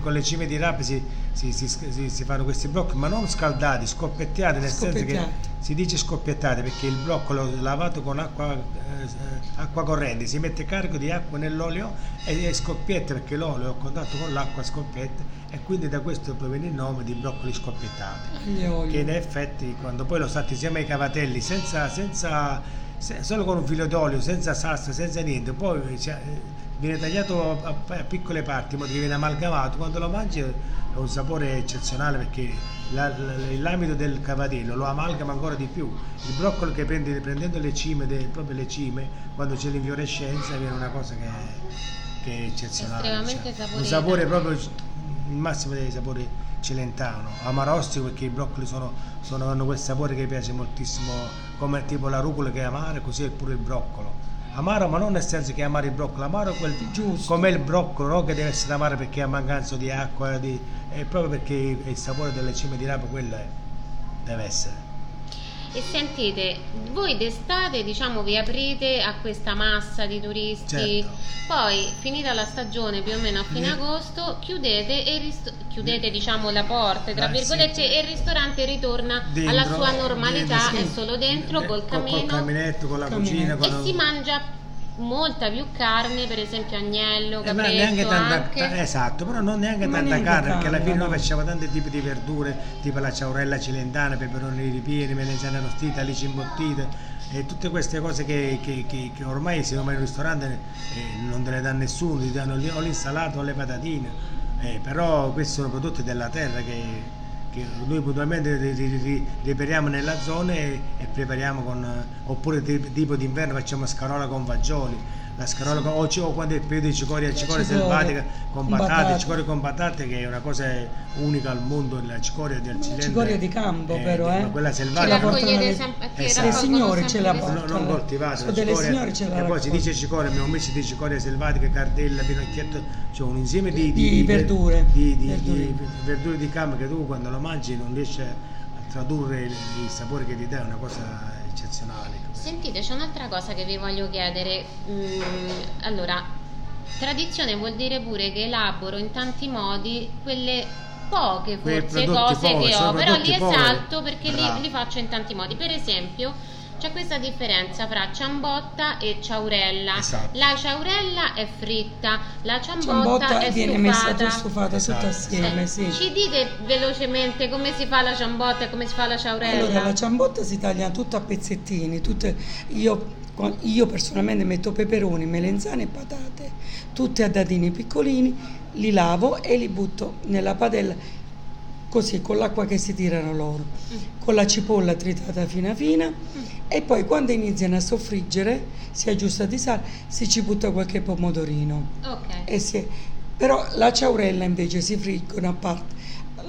con le cime di rape si, si- si- si- si fanno questi blocchi, ma non scaldati, scoppiettati, nel senso che si dice scoppiettati perché il bloccolo lavato con acqua, eh, acqua corrente, si mette carico di acqua nell'olio e, scoppietta perché l'olio a contatto con l'acqua scoppietta e quindi da questo proviene il nome di broccoli scoppiettati che in effetti quando poi lo stati insieme ai cavatelli senza, senza se- solo con un filo d'olio senza salsa senza niente poi cioè, viene tagliato a, a- a piccole parti che viene amalgamato quando lo mangi è un sapore eccezionale perché la- la- l'amido del cavatello lo amalgama ancora di più. Il broccolo che prende prendendo le cime de- proprio le cime quando c'è l'infiorescenza viene una cosa che, che è eccezionale cioè, un sapore proprio il massimo dei sapori cilentano, amarostico perché i broccoli sono, sono- hanno quel sapore che piace moltissimo, come tipo la rucola che è amara, così è pure il broccolo. Amaro, ma non nel senso che è amaro il broccolo, amaro quel, Giusto. come il broccolo, no? che deve essere amaro perché ha mancanza di acqua, di- è proprio perché il sapore delle cime di rapa quello è, deve essere. E sentite, voi d'estate diciamo vi aprite a questa massa di turisti, Certo. poi finita la stagione più o meno a fine Sì. agosto chiudete, e il risto- chiudete diciamo la porta tra Ah, virgolette sì. e il ristorante ritorna Dentro, alla sua normalità, dentro, sì. è solo dentro Eh, col col- camino Col caminetto, con la cucina. Con e si mangia molta più carne, per esempio agnello, Eh, ma capretto neanche tanta, anche. ta- esatto, però non neanche Ma tanta neanche carne, perché alla fine noi no. facciamo tanti tipi di verdure, tipo la ciaurella cilentana, peperoni ripieni, melanzane arrostite, alici imbottite, e tutte queste cose che, che- che- che ormai se vai in un ristorante eh, non te le dà nessuno, ti danno o l'insalata o le patatine, Eh, però questi sono prodotti della terra che, che noi puntualmente ri- ri- ri- riperiamo nella zona e, e prepariamo con, oppure ti- tipo d'inverno facciamo scarola con fagioli, la scarola con, o, o quando è il periodo di cicoria, cicoria Cicoria, selvatica con patate, patate. cicoria con patate che è una cosa unica al mondo, la cicoria del cilento. cicoria di campo, però, ma eh. quella Ce selvatica. la la raccogliete le- sempre, Esatto. Le signore ce la portano. non coltivate, Sono la delle cicoria. signore ce la e poi si dice cicoria, abbiamo messo di cicoria selvatica, cardella, pinocchietto, cioè un insieme di, Di verdure. di, di- Verdure. di verdure di campo che tu quando lo mangi non riesci a tradurre il, il sapore che ti dà, è una cosa eccezionale. Sentite, c'è un'altra cosa che vi voglio chiedere. Mm, allora, tradizione vuol dire pure che elaboro in tanti modi quelle poche forse cose poveri, che ho, però li poveri. esalto perché li, li faccio in tanti modi. Per esempio, c'è questa differenza fra ciambotta e ciaurella. Esatto. La ciaurella è fritta, la ciambotta, Ciambotta è viene stufata. messa tutta stufata Esatto. tutta assieme, Eh, sì. Ci dite velocemente come si fa la ciambotta e come si fa la ciaurella? Allora, la ciambotta si taglia tutta a pezzettini, tutte- io, io personalmente metto peperoni, melenzane e patate, tutte a dadini piccolini, li lavo e li butto nella padella così con l'acqua che si tirano loro, con la cipolla tritata fina fina e poi quando iniziano a soffriggere, si aggiusta di sale, si ci butta qualche pomodorino. Ok. E si- però la ciaurella invece si friggono a parte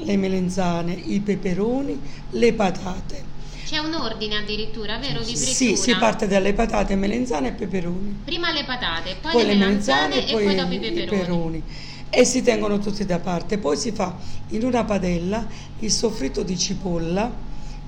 le melenzane, i peperoni, le patate. C'è un ordine addirittura, vero? Di frittura? Sì, si parte dalle patate, melenzane e peperoni. Prima le patate, poi, Poi le le melanzane melanzane e poi, dopo i i peperoni. peperoni. E si tengono tutti da parte. Poi si fa in una padella il soffritto di cipolla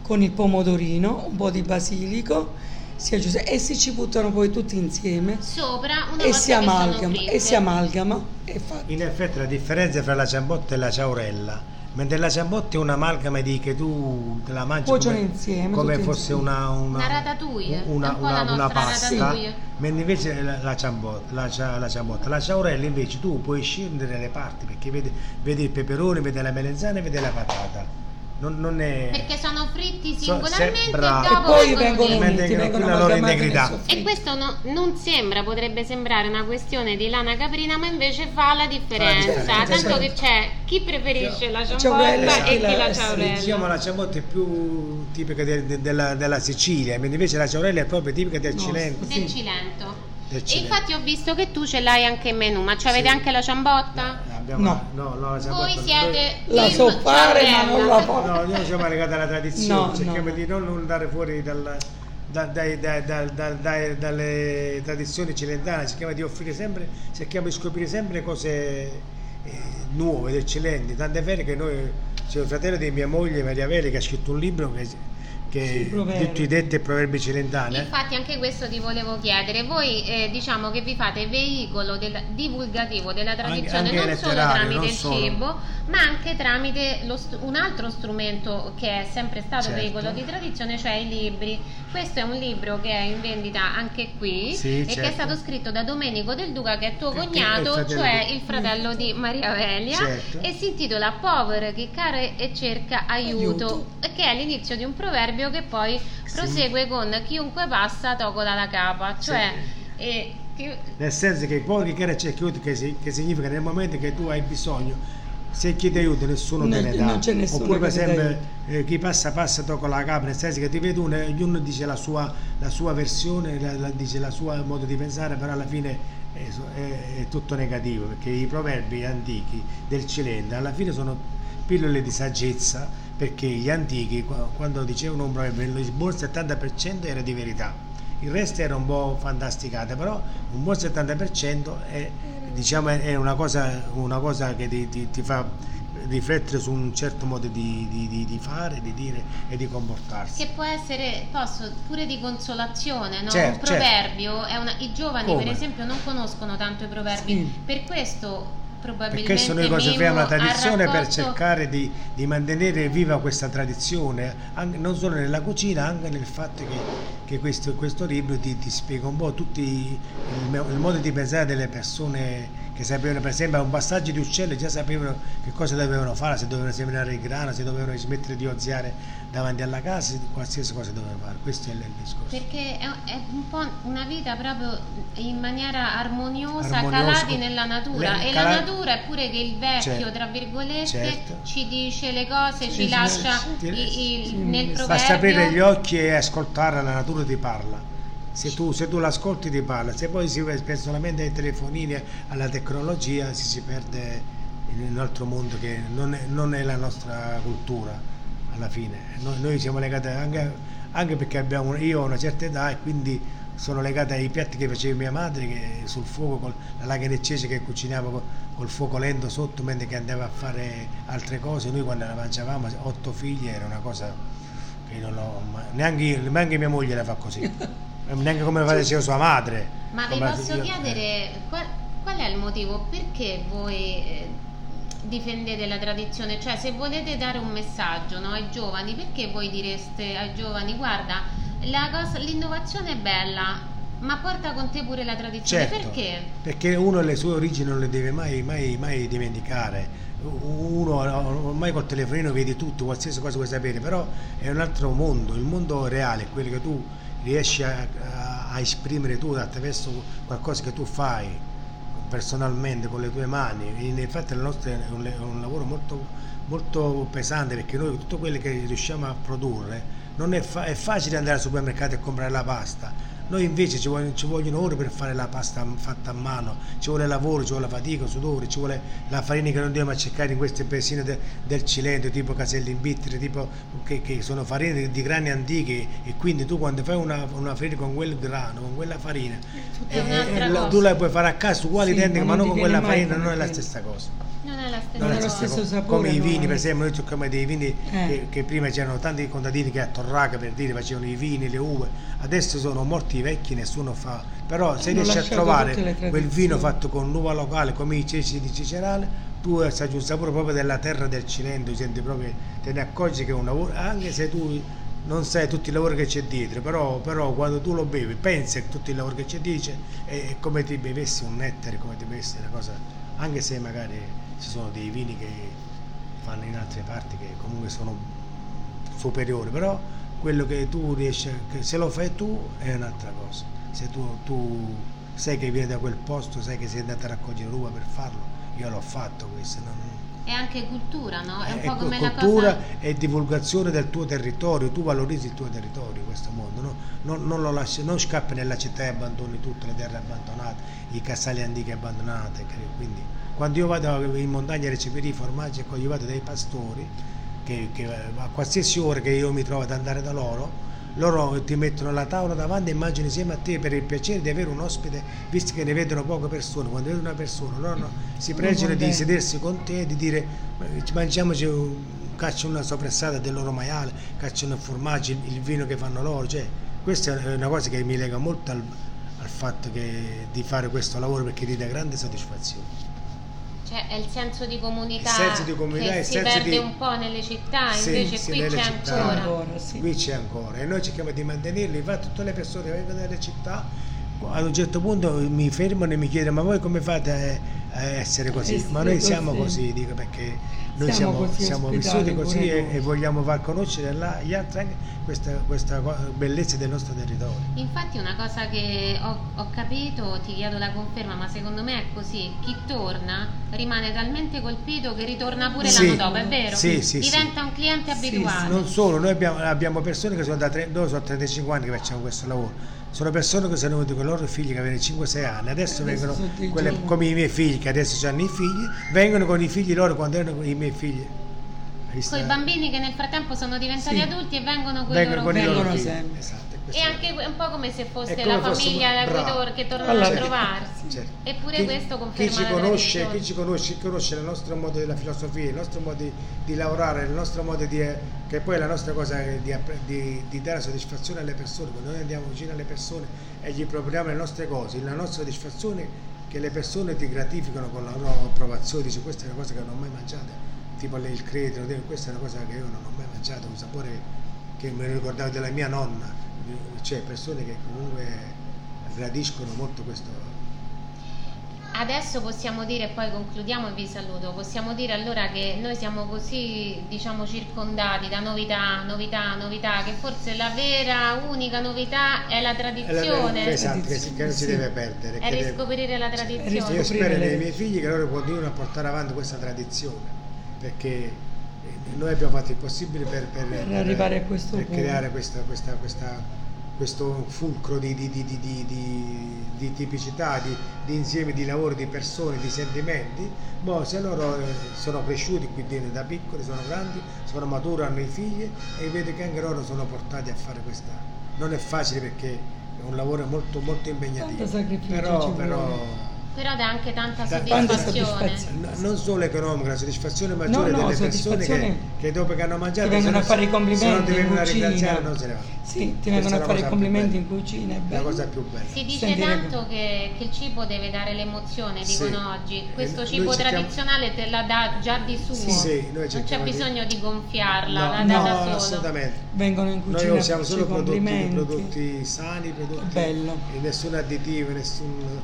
con il pomodorino, un po' di basilico si aggiusta, e si ci buttano poi tutti insieme Sopra una e volta si, che sono amalgama, e si amalgama e fa In effetti la differenza fra la ciabotta e la ciaurella, mentre la ciabotta è un'amalgama di che tu te la mangi Cuociono come, insieme, come fosse insieme. una, una, Una ratatouille, una, una- una nostra pasta, ratatouille. mentre invece la, la, ciabotta, la, cia- la la ciaurella invece tu puoi scindere le parti perché vedi, vedi il peperone, vedi la melenzana e vedi la patata. Non, non è... Perché sono fritti So- singolarmente bravo. e dopo E poi vengono vengono uniti. vengono la loro integrità. E questo no- non sembra, potrebbe sembrare una questione di lana caprina, ma invece fa la differenza. differenza, Tanto sì. che c'è chi preferisce la ciambotta e chi la- ciaurella. Diciamo la ciabatta è più tipica de- de- della, della Sicilia, mentre invece la ciaurella è proprio tipica del Cilento. Del Cilento. E Cilento. infatti ho visto che tu ce l'hai anche in menù, ma ci avete anche la ciambotta? Abbiamo- No. no, no, la ciabatta- Voi siete La so fare, ma non la faccio. No, noi siamo legati alla tradizione, No, cerchiamo no. di non andare fuori dal- da- dai- dai- dal- dal- dai- dalle tradizioni cilentane, cerchiamo di offrire sempre, cerchiamo di scoprire sempre cose eh, nuove, eccellenti. Tant'è vero che noi, c'è un fratello di mia moglie, Maria Vere, che ha scritto un libro che, che tutti i detti e proverbi cilentani. eh. Infatti anche questo ti volevo chiedere, voi eh, diciamo che vi fate veicolo del- divulgativo della tradizione anche non solo tramite non il solo. cibo, ma anche tramite lo st- un altro strumento che è sempre stato Certo. veicolo di tradizione, cioè i libri. Questo è un libro che è in vendita anche qui Sì, e che è certo. stato scritto da Domenico Del Duca che è tuo Che- che è il cognato, cioè di- il fratello di Maria Velia Certo. e si intitola Povero che care e cerca aiuto, Aiuto. che è l'inizio di un proverbio che poi prosegue con chiunque passa tocola la capa, cioè chi- Nel senso che c'è chiuso, che, si- che significa nel momento che tu hai bisogno, se chiedi aiuto nessuno te ne dà. non c'è nessuno Oppure per ti esempio eh, chi passa passa tocca la capra, nel senso che ti vede uno ognuno dice la sua, la sua versione, la- la- dice la sua modo di pensare, però alla fine è, è- è tutto negativo, perché i proverbi antichi del Cilento alla fine sono pillole di saggezza, perché gli antichi qua- quando dicevano un proverbio il buon 70% era di verità. Il resto era un po' fantasticate, però un buon 70% è, diciamo, è- una cosa, una cosa che ti, ti- ti fa riflettere su un certo modo di, di- di- fare, di dire e di comportarsi. che può essere posso, pure di consolazione, no? Certo, un proverbio, è una- i giovani Come? per esempio non conoscono tanto i proverbi, Sì. per questo probabilmente Per questo noi conserviamo la tradizione per raccolto- cercare di, di mantenere viva questa tradizione, anche- non solo nella cucina, anche nel fatto che, che questo, questo libro ti, ti spiega un po' tutti il, il modo di pensare delle persone che sapevano, per esempio, a un passaggio di uccelli già sapevano che cosa dovevano fare, se dovevano seminare il grano, se dovevano smettere di oziare davanti alla casa, qualsiasi cosa dovevano fare. Questo è il, il discorso. Perché è, è un po' una vita proprio in maniera armoniosa, Armonioso. calati nella natura. Le- e cala- la natura è pure che il vecchio, Certo. tra virgolette, Certo. ci dice le cose, ci sì, lascia sì. il- Sì, nel proverbio. Basta aprire gli occhi e ascoltare, la natura ti parla. Se tu, se tu l'ascolti ti parla, se poi si pensa solamente ai telefonini, alla tecnologia, si, si perde in un altro mondo che non è, non è la nostra cultura alla fine. Noi, noi siamo legati anche, anche perché abbiamo, io ho una certa età e quindi sono legato ai piatti che faceva mia madre che sul fuoco con la lagheneccese che cucinava col, col fuoco lento sotto mentre che andava a fare altre cose. Noi quando la mangiavamo, otto figli, era una cosa che non ho mai- neanche, io- neanche mia moglie la fa così. neanche come la faceva sua madre. Ma vi posso io- chiedere qual, qual è il motivo perché voi eh, difendete la tradizione? Cioè, se volete dare un messaggio no, ai giovani, perché voi direste ai giovani: guarda, la cosa- l'innovazione è bella, ma porta con te pure la tradizione? Certo, Perché? perché uno le sue origini non le deve mai, mai, mai dimenticare. Uno ormai col telefonino vedi tutto, qualsiasi cosa vuoi sapere, però è un altro mondo, il mondo reale quello che tu riesci a, a- a esprimere tu attraverso qualcosa che tu fai personalmente con le tue mani. In- Infatti il nostro è un, è un lavoro molto, molto pesante perché noi tutto quello che riusciamo a produrre non è, fa- è facile andare al supermercato e comprare la pasta. Noi invece ci vogliono, ci vogliono ore per fare la pasta fatta a mano, ci vuole lavoro, ci vuole fatica, sudore, ci vuole la farina che non dobbiamo cercare in queste paesine de- del Cilento, tipo Caselli in Bittri, tipo che, che sono farine di, di grani antichi e quindi tu quando fai una, una farina con quel grano, con quella farina, eh, un'altra eh, cosa. tu la puoi fare a casa uguale Sì, identica, ma ma non con quella farina, non è la stessa cosa. Non è la stessa Non è lo la cosa. stessa stesso cosa. sapore, come i no, vini, per esempio, noi tocchiamo dei vini Eh. che, che prima c'erano tanti contadini che a Torraca per dire facevano i vini, le uve, adesso sono morti i vecchi, nessuno fa. Però se Hanno riesci a trovare quel vino fatto con uva locale, come i ceci di Cicerale, tu assaggi un sapore proprio della terra del Cilento, senti proprio, te ne accorgi che è un lavoro, anche se tu non sai tutto il lavoro che c'è dietro, però, però quando tu lo bevi pensi a tutto il lavoro che c'è dietro, è come ti bevessi un nettare, come ti bevessi una cosa, anche se magari ci sono dei vini che fanno in altre parti che comunque sono superiore, però quello che tu riesci, che se lo fai tu è un'altra cosa. Se tu, tu sai che vieni da quel posto, sai che sei andato a raccogliere l'uva per farlo, io l'ho fatto questo. Non, è anche cultura, no? È un è po' come cultura la cosa... e divulgazione del tuo territorio, tu valorizzi il tuo territorio in questo mondo, no? non, non, lo lasci, non scappi nella città e abbandoni tutte le terre abbandonate, i casali antichi abbandonati. Quindi, quando io vado in montagna a recepire i formaggi, ecco, io vado dai pastori, che, che a qualsiasi ora che io mi trovo ad andare da loro, loro ti mettono la tavola davanti e mangiano insieme a te per il piacere di avere un ospite, visto che ne vedono poche persone. Quando vedono una persona, loro no, si pregano di sedersi con te e di dire mangiamoci un, cacciano una sopressata del loro maiale, cacciano il formaggio, il, il vino che fanno loro. Cioè, questa è una cosa che mi lega molto al, al fatto che, di fare questo lavoro perché ti dà grande soddisfazione. Cioè è il senso di comunità, il senso di comunità che si perde di... un po' nelle città, sì, invece sì, qui c'è città, ancora. ancora sì. Qui c'è ancora e noi cerchiamo di mantenerlo, infatti tutte le persone che vengono dalle città ad un certo punto mi fermano e mi chiedono ma voi come fate a essere così? Ma noi così. siamo così, dico perché noi Siamo siamo, così siamo vissuti così e, e vogliamo far conoscere là- agli altri anche questa, questa bellezza del nostro territorio. Infatti una cosa che ho, ho capito, ti chiedo la conferma, ma secondo me è così, chi torna rimane talmente colpito che ritorna pure Sì. l'anno dopo, è vero? Sì, sì, Diventa un cliente abituale. Non solo, noi abbiamo, abbiamo persone che sono da tre, noi sono 35 anni che facciamo questo lavoro. Sono persone che sono venute con i loro figli che avevano 5-6 anni, adesso Adesso vengono quelle, come i miei figli che adesso hanno i figli, vengono con i figli loro quando erano i miei figli. Con i bambini che nel frattempo sono diventati Sì. adulti e vengono con i vengono loro con i loro Vengono figli. Esatto, è- anche un po' come se fosse come la famiglia da cui tor- che tornano Allora, a trovarsi. Certo. Eppure Chi- questo chi conferma ci la conosce, chi ci conosce, chi conosce il nostro modo della filosofia, il nostro modo di, di lavorare, il nostro modo di che poi è la nostra cosa è di, di- di dare soddisfazione alle persone, quando noi andiamo vicino alle persone e gli proponiamo le nostre cose, la nostra soddisfazione è che le persone ti gratificano con la loro approvazione, dice questa è una cosa che non ho mai mangiato, tipo il credito, questa è una cosa che io non ho mai mangiato, un sapore che mi ricordavo della mia nonna, cioè persone che comunque gradiscono molto questo. Adesso possiamo dire, e poi concludiamo e vi saluto, possiamo dire allora che noi siamo così, diciamo, circondati da novità, novità, novità, che forse la vera, unica novità è la tradizione, Esatto, che, si- che non si Sì. deve perdere. è che deve- riscoprire la tradizione. riscoprire Io spero nei miei figli che loro continuino a portare avanti questa tradizione, perché noi abbiamo fatto il possibile per, per- Per arrivare a questo per punto. creare questa, questa- questa- questo fulcro di, di- di- di- di- di- di tipicità, di, di insieme di lavoro, di persone, di sentimenti, ma se loro eh, sono cresciuti qui dentro da piccoli, sono grandi, sono maturi, hanno i figli e vedo che anche loro sono portati a fare questa. Non è facile perché è un lavoro molto, molto impegnativo, però, però. Però dà anche tanta soddisfazione. soddisfazione. n- non solo economica, la soddisfazione maggiore No, no, delle persone che, che dopo che hanno mangiato ti vengono se a fare i se non complimenti ti ringraziare non se ne vanno. Sì, ti vengono a la fare i complimenti in bella. cucina, è La bello. cosa più bella. Si dice Sentire tanto che, che il cibo deve dare l'emozione, Sì. dicono oggi. E Questo noi cibo cerchiamo- tradizionale te la dà già di suo. Sì, sì, noi non c'è cerchiamo di- bisogno di gonfiarla, No, la dà no, da solo. assolutamente. Vengono in cucina Noi usiamo solo prodotti, complimenti. prodotti sani, prodotti Bello. e nessun additivo, nessun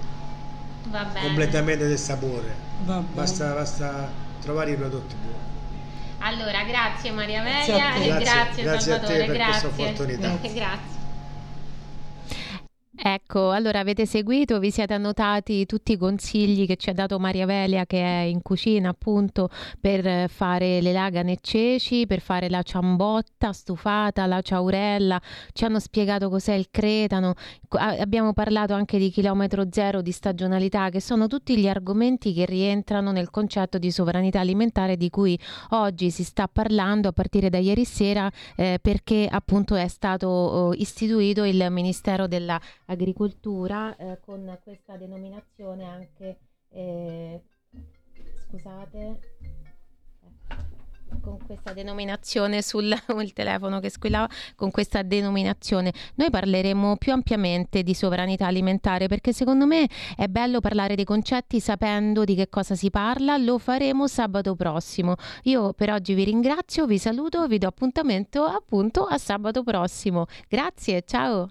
Va bene. completamento del sapore. Va bene. Basta, basta trovare i prodotti buoni. Allora, grazie Maria Grazie Velia a te. e Grazie- grazie, grazie a te Salvatore, per questa opportunità. Grazie. Ecco, allora avete seguito, vi siete annotati tutti i consigli che ci ha dato Maria Velia che è in cucina appunto per fare le lagane e ceci, per fare la ciambotta stufata, la ciaurella, ci hanno spiegato cos'è il cretano, abbiamo parlato anche di chilometro zero, di stagionalità, che sono tutti gli argomenti che rientrano nel concetto di sovranità alimentare di cui oggi si sta parlando a partire da ieri sera eh, perché appunto è stato oh, istituito il Ministero dell'Agricoltura eh, con questa denominazione anche eh, scusate con questa denominazione sul telefono che squillava con questa denominazione. Noi parleremo più ampiamente di sovranità alimentare perché secondo me è bello parlare dei concetti sapendo di che cosa si parla lo faremo sabato prossimo. Io per oggi vi ringrazio vi saluto vi do appuntamento appunto a sabato prossimo. Grazie ciao